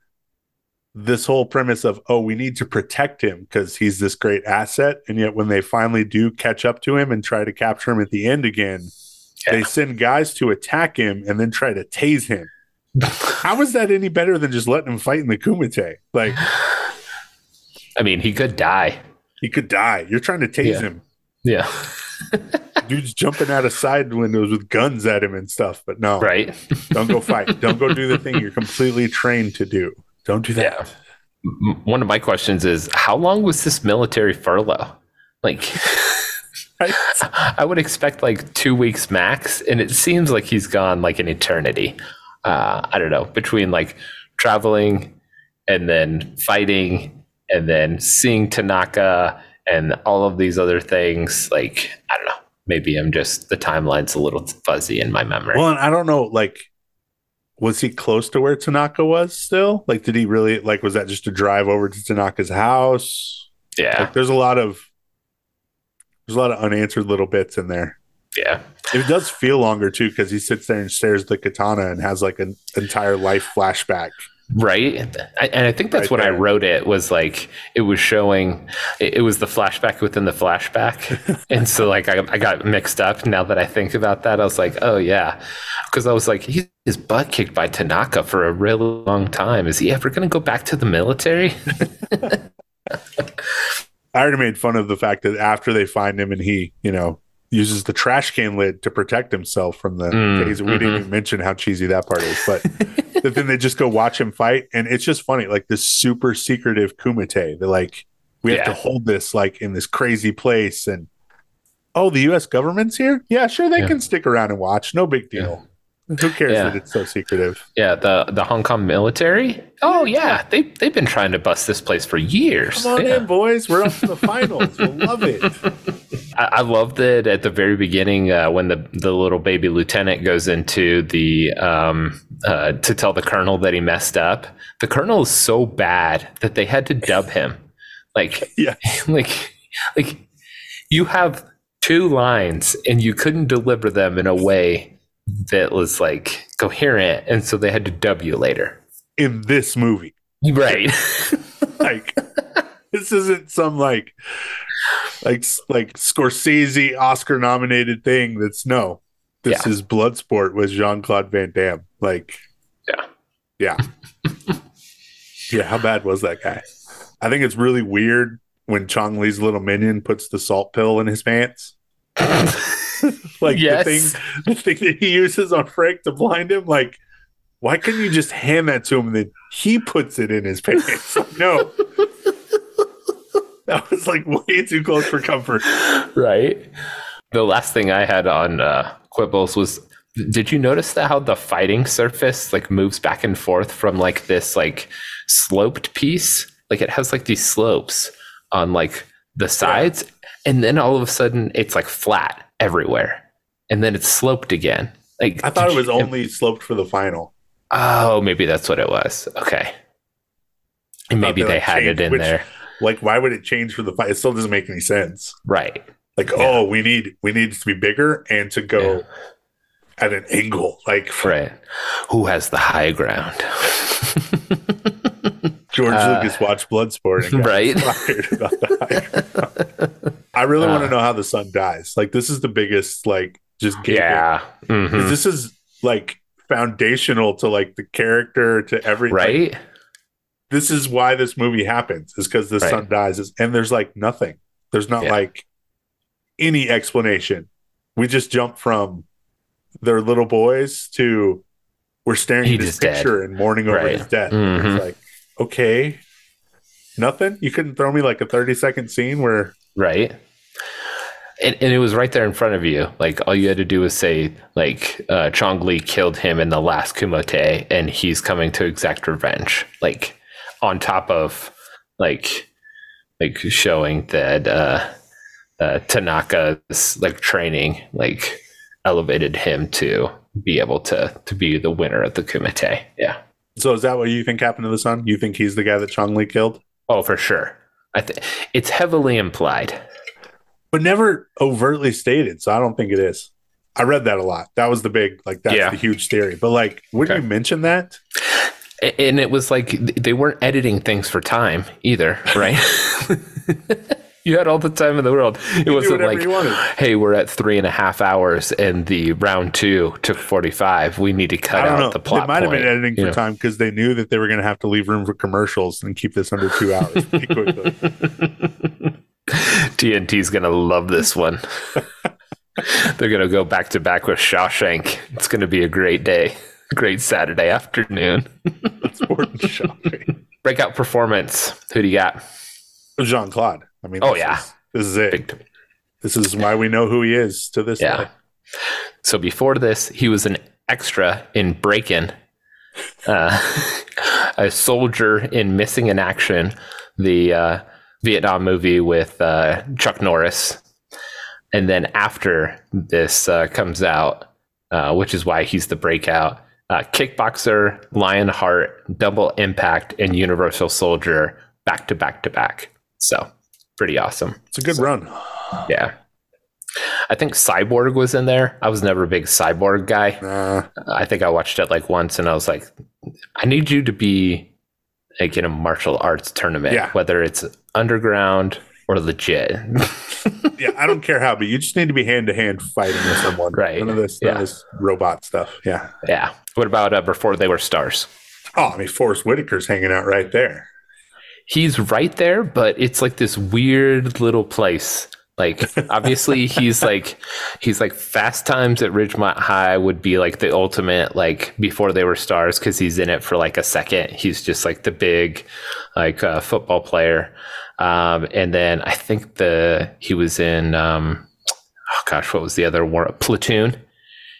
this whole premise of oh we need to protect him because he's this great asset and yet when they finally do catch up to him and try to capture him at the end again yeah. they send guys to attack him and then try to tase him how is that any better than just letting him fight in the kumite like i mean he could die he could die you're trying to tase yeah. him yeah dude's jumping out of side windows with guns at him and stuff but no right don't go fight don't go do the thing you're completely trained to do don't do that. Yeah. One of my questions is how long was this military furlough? Like, I would expect like two weeks max, and it seems like he's gone like an eternity. Uh, I don't know, between like traveling and then fighting and then seeing Tanaka and all of these other things. Like, I don't know. Maybe I'm just the timeline's a little fuzzy in my memory. Well, and I don't know, like was he close to where Tanaka was still? Like, did he really like? Was that just a drive over to Tanaka's house? Yeah, like, there's a lot of there's a lot of unanswered little bits in there. Yeah, it does feel longer too because he sits there and stares at the katana and has like an entire life flashback right? And i think that's right what there. i wrote it was like it was showing it was the flashback within the flashback. And so like I, I, got mixed up now that i think about that. I was like oh yeah. Because i was like he's his butt kicked by tanaka for a really long time. Is he ever going to go back to the military? I already made fun of the fact that after they find him and he you know uses the trash can lid to protect himself from the mm, taser. We mm-hmm. didn't even mention how cheesy that part is, but then they just go watch him fight, and it's just funny, like this super secretive kumite. They're like, we have yeah. to hold this like in this crazy place, and oh, the U.S. government's here. Yeah, sure, they yeah. can stick around and watch. No big deal. Who cares yeah. that it's so secretive? Yeah, the the Hong Kong military. Oh yeah, they they've been trying to bust this place for years. Come on yeah. in, boys. We're up to the finals. we'll love it. I, I loved it at the very beginning uh, when the the little baby lieutenant goes into the um, uh, to tell the colonel that he messed up. The colonel is so bad that they had to dub him. Like yeah, like like you have two lines and you couldn't deliver them in a way that was like coherent, and so they had to dub you later in this movie. Right. like this isn't some like like like Scorsese Oscar nominated thing. That's no. This yeah. is Bloodsport with Jean Claude Van Damme. Like, yeah, yeah, yeah. How bad was that guy? I think it's really weird when Chong Li's little minion puts the salt pill in his pants. like yes. the thing the thing that he uses on Frank to blind him, like why couldn't you just hand that to him and then he puts it in his pants? no. that was like way too close for comfort. Right. The last thing I had on uh, Quibbles was did you notice that how the fighting surface like moves back and forth from like this like sloped piece? Like it has like these slopes on like the sides yeah. and then all of a sudden it's like flat everywhere, and then it's sloped again. Like I thought it was only sloped for the final. Oh, maybe that's what it was. Okay, and maybe they, they had changed, it in which, there. Like, why would it change for the fight? It still doesn't make any sense. Right. Like, yeah. oh, we need we need to be bigger and to go yeah. at an angle. Like, right. Who has the high ground? George uh, Lucas watched Bloodsport and right. I really uh, want to know how the son dies. Like this is the biggest like just yeah. Mm-hmm. This is like foundational to like the character to everything. Right. This is why this movie happens is because the right. son dies and there's like nothing. There's not yeah. like any explanation. We just jump from their little boys to we're staring he at his picture dead. and mourning over right. his death. Mm-hmm. It's like okay, nothing. You couldn't throw me like a thirty second scene where right. And, and, it was right there in front of you. Like all you had to do was say, like uh, Chong Li killed him in the last Kumite, and he's coming to exact revenge. Like on top of like like showing that uh, uh, Tanaka's like training like elevated him to be able to to be the winner of the Kumite. Yeah. So is that what you think happened to the son? You think he's the guy that Chong Li killed? Oh, for sure. I think it's heavily implied, but never overtly stated. So I don't think it is. I read that a lot. That was the big, like, that's yeah. the huge theory. But like, wouldn't okay. you mention that? And it was like they weren't editing things for time either, right? you had all the time in the world. It wasn't like, hey, we're at three and a half hours, and the round two took forty-five. We need to cut out know. the plot. They might point, have been editing for know? time because they knew that they were going to have to leave room for commercials and keep this under two hours pretty quickly. TNT's going to love this one. They're going to go back to back with Shawshank. It's going to be a great day, great Saturday afternoon. Breakout performance. Who do you got? Jean Claude. I mean, oh yeah, is, this is it. Big this is why we know who he is to this yeah. day. So before this, he was an extra in Breakin', uh, a soldier in Missing in Action, the uh, Vietnam movie with uh, Chuck Norris. And then after this uh, comes out, uh, which is why he's the breakout, uh, Kickboxer, Lionheart, Double Impact, and Universal Soldier back to back to back. So pretty awesome. It's a good so, run. Yeah. I think Cyborg was in there. I was never a big Cyborg guy. Nah. I think I watched it like once and I was like, I need you to be like in a martial arts tournament, yeah. whether it's underground or legit. yeah, I don't care how, but you just need to be hand to hand fighting with someone. Right. None of this, yeah. this robot stuff. Yeah. Yeah. What about uh, before they were stars? Oh, I mean, Forest Whitaker's hanging out right there he's right there, but it's like this weird little place. Like obviously he's like he's like Fast Times at Ridgemont High would be like the ultimate like before they were stars because he's in it for like a second. He's just like the big like uh, football player. Um, and then I think the he was in um, oh gosh, what was the other one? Platoon.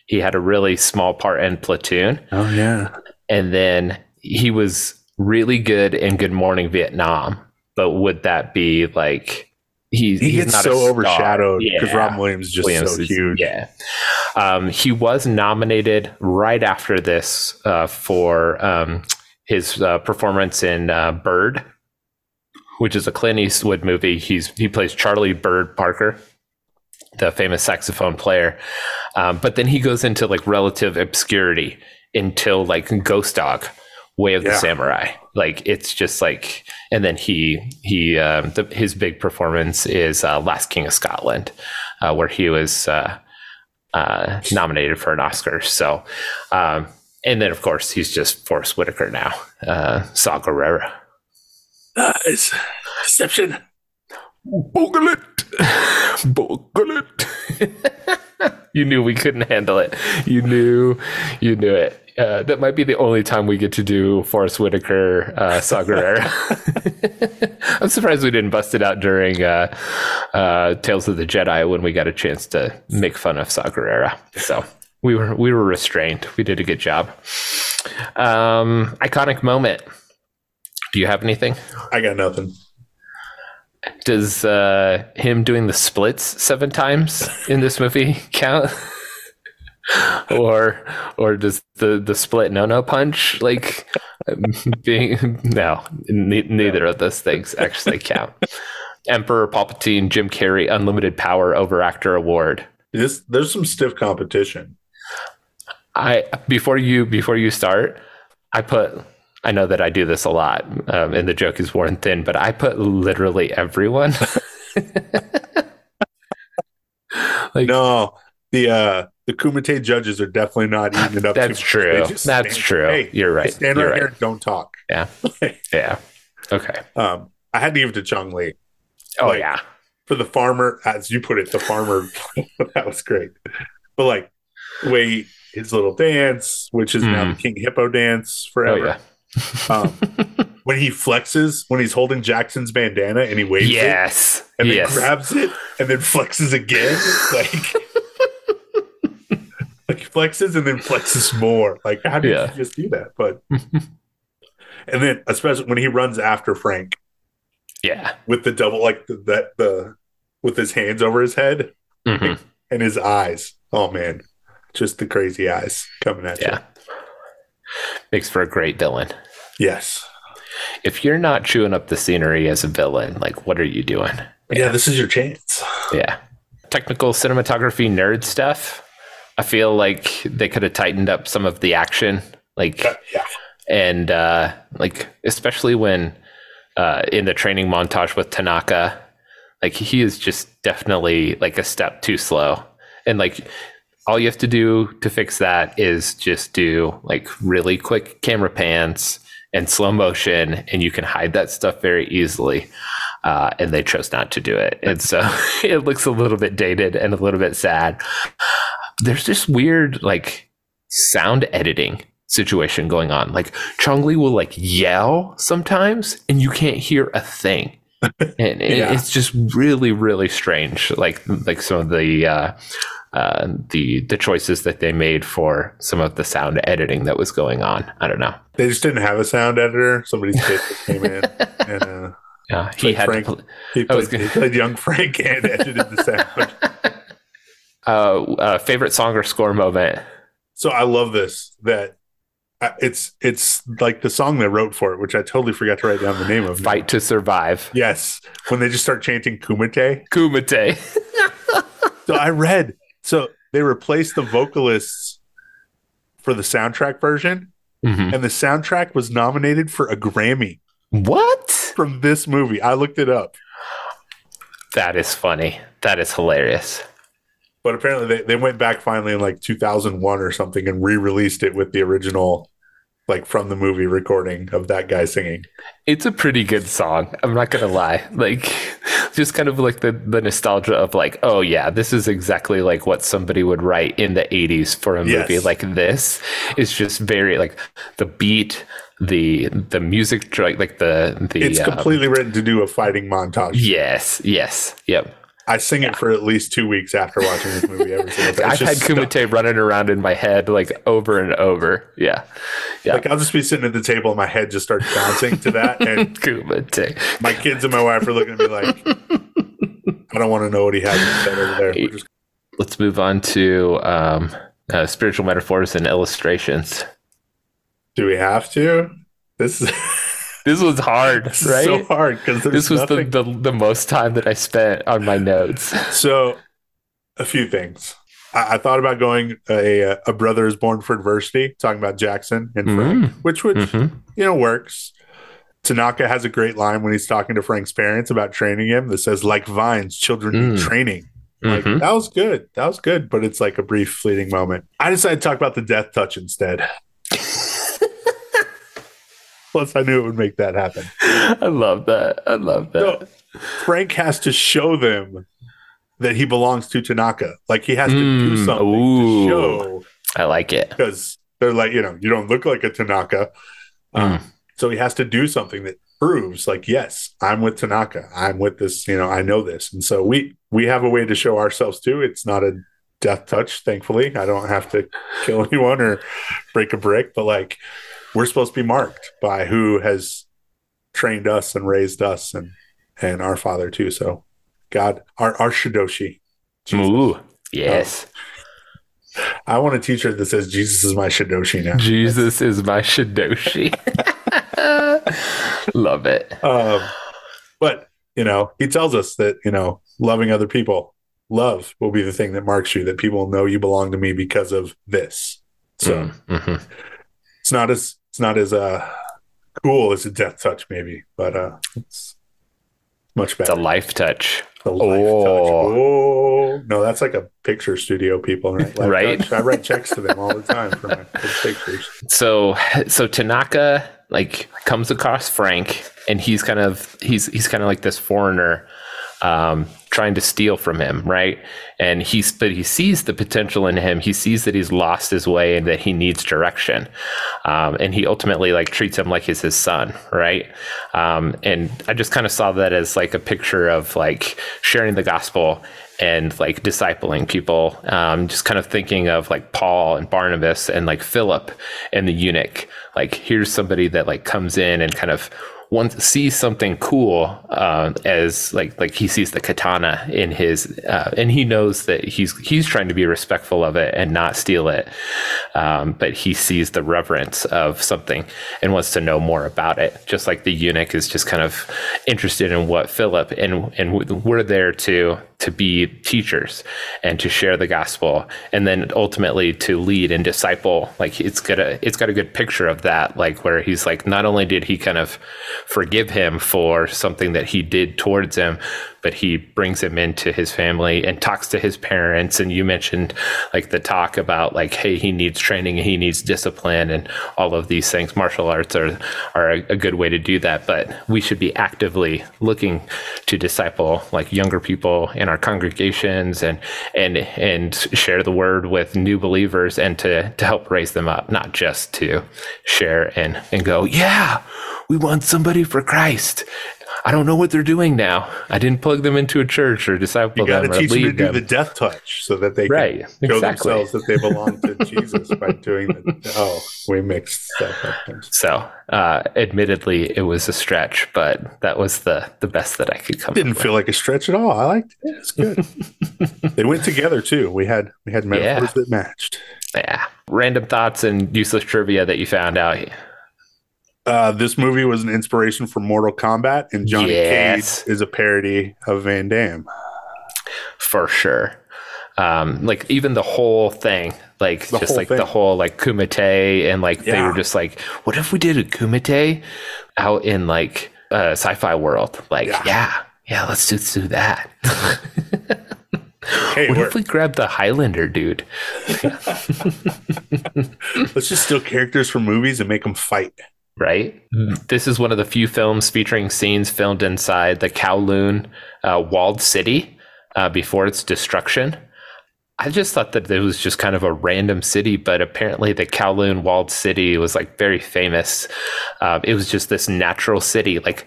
He had a really small part in Platoon. Oh yeah. And then he was really good in Good Morning Vietnam, but would that be like he, he gets so overshadowed because yeah. Rob Williams is just Williams so is, huge. Yeah. Um, he was nominated right after this uh, for um, his uh, performance in uh, Bird, which is a Clint Eastwood movie. He's he plays Charlie Bird Parker, the famous saxophone player. Um, but then he goes into like relative obscurity until like Ghost Dog Way of yeah. the Samurai. Like it's just like, and then he he um, the, his big performance is uh, Last King of Scotland, uh, where he was uh, uh nominated for an Oscar. So, um, and then of course he's just Forest Whitaker now, uh, Saw Gerrera. Nice deception. Bogle it, bogle it. you knew we couldn't handle it. You knew, you knew it. Uh, that might be the only time we get to do Forest Whitaker uh, Saw I'm surprised we didn't bust it out during uh, uh, Tales of the Jedi when we got a chance to make fun of Saw Gerrera. So we were we were restrained. We did a good job. Um, iconic moment. Do you have anything? I got nothing. Does uh, him doing the splits seven times in this movie count? or or does the the split no no punch like being no ne- neither of those things actually count. Emperor palpatine jim carrey unlimited power over actor award. This there's some stiff competition. I before you before you start i put i know that i do this a lot um, and the joke is worn thin but i put literally everyone. Like no the uh the Kumite judges are definitely not eating it up. That's true. That's true. Hey, You're right. Stand You're right, right, here and don't talk. Yeah. yeah. Okay. Um, I had to give it to Chong Li. Oh like, yeah. For the farmer, as you put it, the farmer. that was great. But like, way his little dance, which is mm. now the hmm. King Hippo dance forever. Oh, yeah. um, when he flexes, when he's holding Jackson's bandana and he waves yes. it, and yes. then grabs it and then flexes again, like like flexes and then flexes more. Like how do yeah. you just do that? But and then especially when he runs after Frank, yeah, with the double like the, that the with his hands over his head mm-hmm. and his eyes. Oh man, just the crazy eyes coming at yeah. you. Makes for a great villain. Yes. If you're not chewing up the scenery as a villain, like what are you doing? Yeah, yeah this is your chance. Yeah. Technical cinematography nerd stuff I feel like they could have tightened up some of the action. Like, yeah. and uh, like especially when uh, in the training montage with Tanaka, like he is just definitely like a step too slow, and like all you have to do to fix that is just do like really quick camera pans and slow motion, and you can hide that stuff very easily. Uh, and they chose not to do it, and so it looks a little bit dated and a little bit sad. There's this weird like sound editing situation going on. Like Chong-Li will like yell sometimes, and you can't hear a thing. and yeah. it's just really, really strange. Like like some of the uh, uh, the the choices that they made for some of the sound editing that was going on. I don't know. They just didn't have a sound editor. Somebody's kid came in and uh, yeah, he had Frank, pl- he, played, he played young Frank and edited the sound. Uh, uh, favorite song or score moment. So I love this that it's it's like the song they wrote for it, which I totally forgot to write down the name of. Fight now. to survive. Yes, when they just start chanting Kumite. Kumite. so I read. So they replaced the vocalists for the soundtrack version, mm-hmm. and the soundtrack was nominated for a Grammy. What? From this movie, I looked it up. That is funny. That is hilarious but apparently they, they went back finally in like 2001 or something and re-released it with the original like from the movie recording of that guy singing. It's a pretty good song i'm not gonna lie. Like just kind of like the, the nostalgia of like oh yeah this is exactly like what somebody would write in the 80s for a movie yes. like this. Is just very like the beat the the music like like the the it's um, completely written to do a fighting montage. Yes yes yep I sing it for at least two weeks after watching this movie every single day. I've had Kumite stuff. running around in my head like over and over. Yeah. Yeah. Like I'll just be sitting at the table and my head just starts bouncing to that. And Kumite. My kids and my wife are looking at me like, I don't want to know what he has said over there. Just- Let's move on to um, uh, spiritual metaphors and illustrations. Do we have to? This is. This was hard, right? So hard because this was the, the, the most time that I spent on my notes. So, a few things. I, I thought about going a a brother is born for adversity, talking about Jackson and Frank, mm-hmm. which which mm-hmm. you know works. Tanaka has a great line when he's talking to Frank's parents about training him that says, "Like vines, children mm. need training." Like mm-hmm. that was good. That was good, but it's like a brief, fleeting moment. I decided to talk about the death touch instead. Plus, I knew it would make that happen. I love that. I love that. So, Frank has to show them that he belongs to Tanaka. Like he has to mm, do something ooh, to show. I like it because they're like, you know, you don't look like a Tanaka. Um, mm. so he has to do something that proves, like, yes, I'm with Tanaka. I'm with this. You know, I know this, and so we we have a way to show ourselves too. It's not a death touch, thankfully. I don't have to kill anyone or break a brick, but like we're supposed to be marked by who has trained us and raised us and and our father too. So god our our shidoshi Jesus. Ooh, yes. Um, i want a t-shirt that says jesus is my shidoshi now. Jesus is my shidoshi love it. Um, but you know he tells us that you know loving other people love will be the thing that marks you that people know you belong to me because of this. So mm-hmm. it's not as it's not as uh cool as a death touch maybe, but uh it's much better. The life touch. The life oh. touch. Oh no, that's like a picture studio people, right? Life right. Touch. I write checks to them all the time for my pictures. So so Tanaka like comes across Frank and he's kind of he's he's kind of like this foreigner um, trying to steal from him, right? And he's but he sees the potential in him. He sees that he's lost his way and that he needs direction. Um, and he ultimately like treats him like he's his son, right? Um, and I just kind of saw that as like a picture of like sharing the gospel and like discipling people. Um, just kind of thinking of like Paul and Barnabas and like Philip and the eunuch. Like here's somebody that like comes in and kind of once sees something cool uh, as like like he sees the katana in his uh, and he knows that he's he's trying to be respectful of it and not steal it. Um, but he sees the reverence of something and wants to know more about it. Just like the eunuch is just kind of interested in what philip and and we're there to to be teachers and to share the gospel and then ultimately to lead and disciple like it's got a it's got a good picture of that like where he's like not only did he kind of forgive him for something that he did towards him but he brings him into his family and talks to his parents. And you mentioned like the talk about like, hey, he needs training, he needs discipline, and all of these things. Martial arts are are a, a good way to do that, but we should be actively looking to disciple like younger people in our congregations and and and share the word with new believers and to to help raise them up, not just to share and and go, yeah, we want somebody for Christ. I don't know what they're doing now. I didn't plug them into a church or disciple you them. You got to teach them to do them. the death touch so that they right, can show exactly. themselves that they belong to Jesus by doing the. Oh, we mixed stuff up. So, uh, admittedly, it was a stretch, but that was the the best that I could come. It didn't feel like a stretch at all. I liked it. It's good. they went together too. We had we had metaphors yeah. that matched. Yeah. Random thoughts and useless trivia that you found out uh, this movie was an inspiration for Mortal Kombat, and Johnny yes. Cage is a parody of Van Damme. For sure. Um, like even the whole thing, like the just like thing. the whole like Kumite, and like yeah. they were just like, what if we did a Kumite out in like a sci-fi world? Like, yeah, yeah, yeah let's just do that. Hey, what if we grab the Highlander dude? Let's just steal characters from movies and make them fight right? This is one of the few films featuring scenes filmed inside the Kowloon uh, walled city uh, before its destruction. I just thought that it was just kind of a random city, but apparently the Kowloon walled city was like very famous. Uh, it was just this natural city, like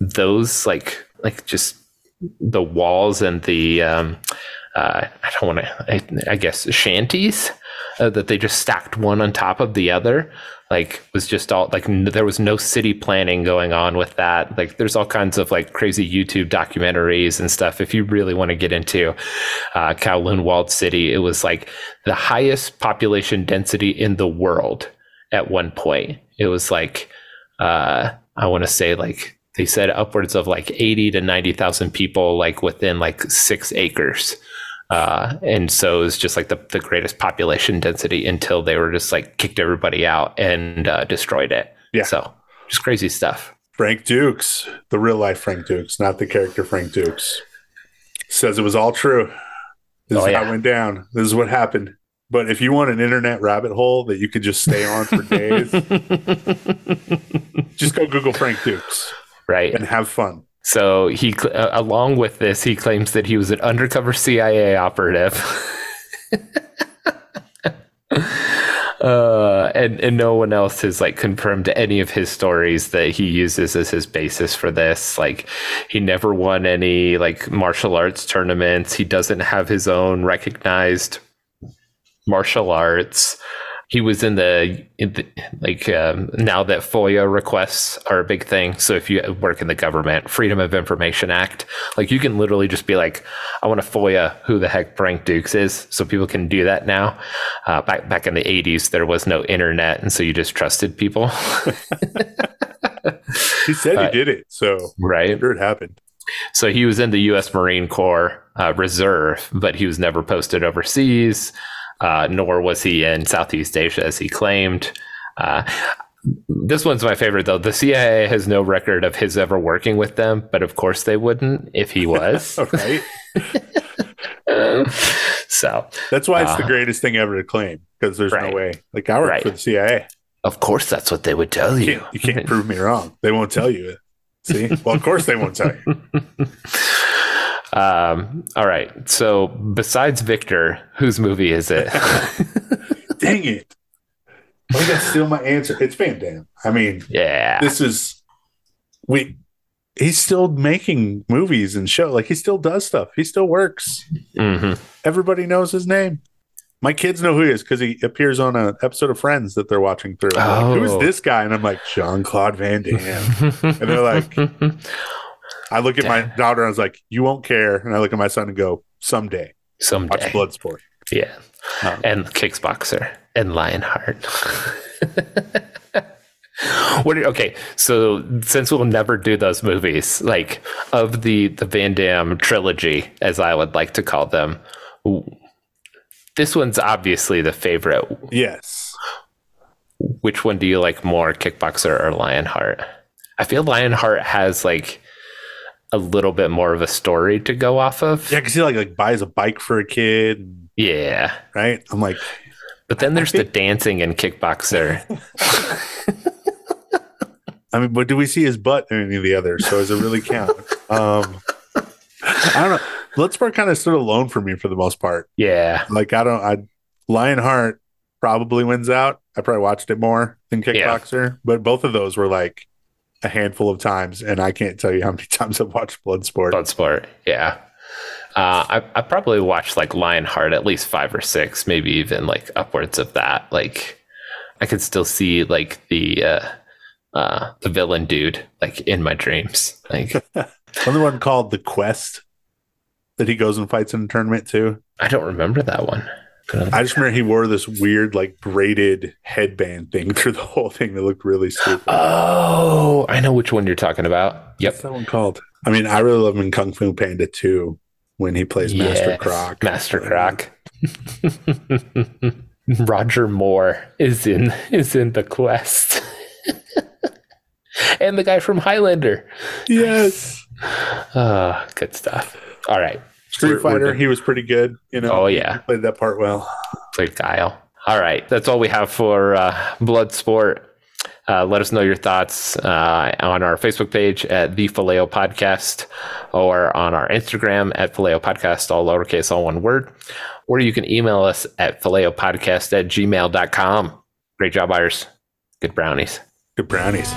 those, like like just the walls and the um, uh, I don't want to, I, I, guess shanties uh, that they just stacked one on top of the other like was just all like n- there was no city planning going on with that. Like there's all kinds of like crazy youtube documentaries and stuff. If you really want to get into uh, kowloon walled city it was like the highest population density in the world at one point. It was like uh, i want to say like they said upwards of like 80 to 90,000 people like within like six acres uh, and so it was just like the, the greatest population density until they were just like kicked everybody out and uh, destroyed it. Yeah. So just crazy stuff. Frank Dux, the real life Frank Dux, not the character Frank Dux, says it was all true. This oh, is yeah. how it went down. This is what happened. But if you want an internet rabbit hole that you could just stay on for days, just go Google Frank Dux. Right. And have fun. So he, uh, along with this, he claims that he was an undercover CIA operative. uh, and and no one else has like confirmed any of his stories that he uses as his basis for this. Like he never won any like martial arts tournaments. He doesn't have his own recognized martial arts he was in the, in the like um, now that FOIA requests are a big thing. So if you work in the government, Freedom of Information Act, like you can literally just be like, I want to FOIA who the heck Frank Dux is, so people can do that now. Uh, back back in the '80s, there was no internet, and so you just trusted people. he said he did it, so right, sure it happened. So he was in the U.S. Marine Corps uh, Reserve, but he was never posted overseas uh, nor was he in Southeast Asia as he claimed. Uh, this one's my favorite though. The CIA has no record of his ever working with them, but of course they wouldn't if he was. right. so that's why it's uh, the greatest thing ever to claim because there's right. no way. Like I work right. for the CIA. Of course, that's what they would tell you. You can't, you can't prove me wrong. They won't tell you. See? Well, of course they won't tell you. Um, all right. So besides Victor, whose movie is it? Dang it. You got to steal my answer? It's Van Damme. I mean, yeah. This is we he's still making movies and show like he still does stuff. He still works. Mm-hmm. Everybody knows his name. My kids know who he is because he appears on an episode of Friends that they're watching through. Oh. Like, Who's this guy? And I'm like, Jean Claude Van Damme. and they're like, I look at my daughter and I was like, "You won't care," and I look at my son and go, "Someday, someday, watch Bloodsport." Yeah, um, and Kickboxer and Lionheart. what? Are, okay, so since we'll never do those movies, like of the the Van Damme trilogy, as I would like to call them, this one's obviously the favorite. Yes. Which one do you like more, Kickboxer or Lionheart? I feel Lionheart has like a little bit more of a story to go off of. Yeah, because he like like buys a bike for a kid. Yeah. Right. I'm like, but then there's the dancing and kickboxer. I mean, but do we see his butt in any of the others? So does it really count? um, I don't know. Bloodsport kind of stood alone for me for the most part. Yeah. Like I don't. I Lionheart probably wins out. I probably watched it more than Kickboxer, yeah. but both of those were like a handful of times, and I can't tell you how many times I've watched Bloodsport. Bloodsport, yeah. Uh, I, I probably watched like Lionheart at least five or six, maybe even like upwards of that. Like, I could still see like the uh, uh, the villain dude like in my dreams. Like another one called The Quest that he goes and fights in a tournament too. I don't remember that one. I just remember he wore this weird, like braided headband thing through the whole thing that looked really stupid. Oh, I know which one you're talking about. Yep. What's that one called? I mean, I really love him in Kung Fu Panda 2 when he plays yes, Master Croc. Master Croc. Roger Moore is in is in the quest. and the guy from Highlander. Yes. Uh, good stuff. All right. Street we're, Fighter, we're he was pretty good. You know. Oh yeah, played that part well. Played Guile. All right, that's all we have for uh, Bloodsport. Uh, let us know your thoughts uh, on our Facebook page at the Faleo Podcast or on our Instagram at Faleo Podcast, all lowercase, all one word. Or you can email us at Podcast at gmail.com. Great job, buyers. Good brownies. Good brownies.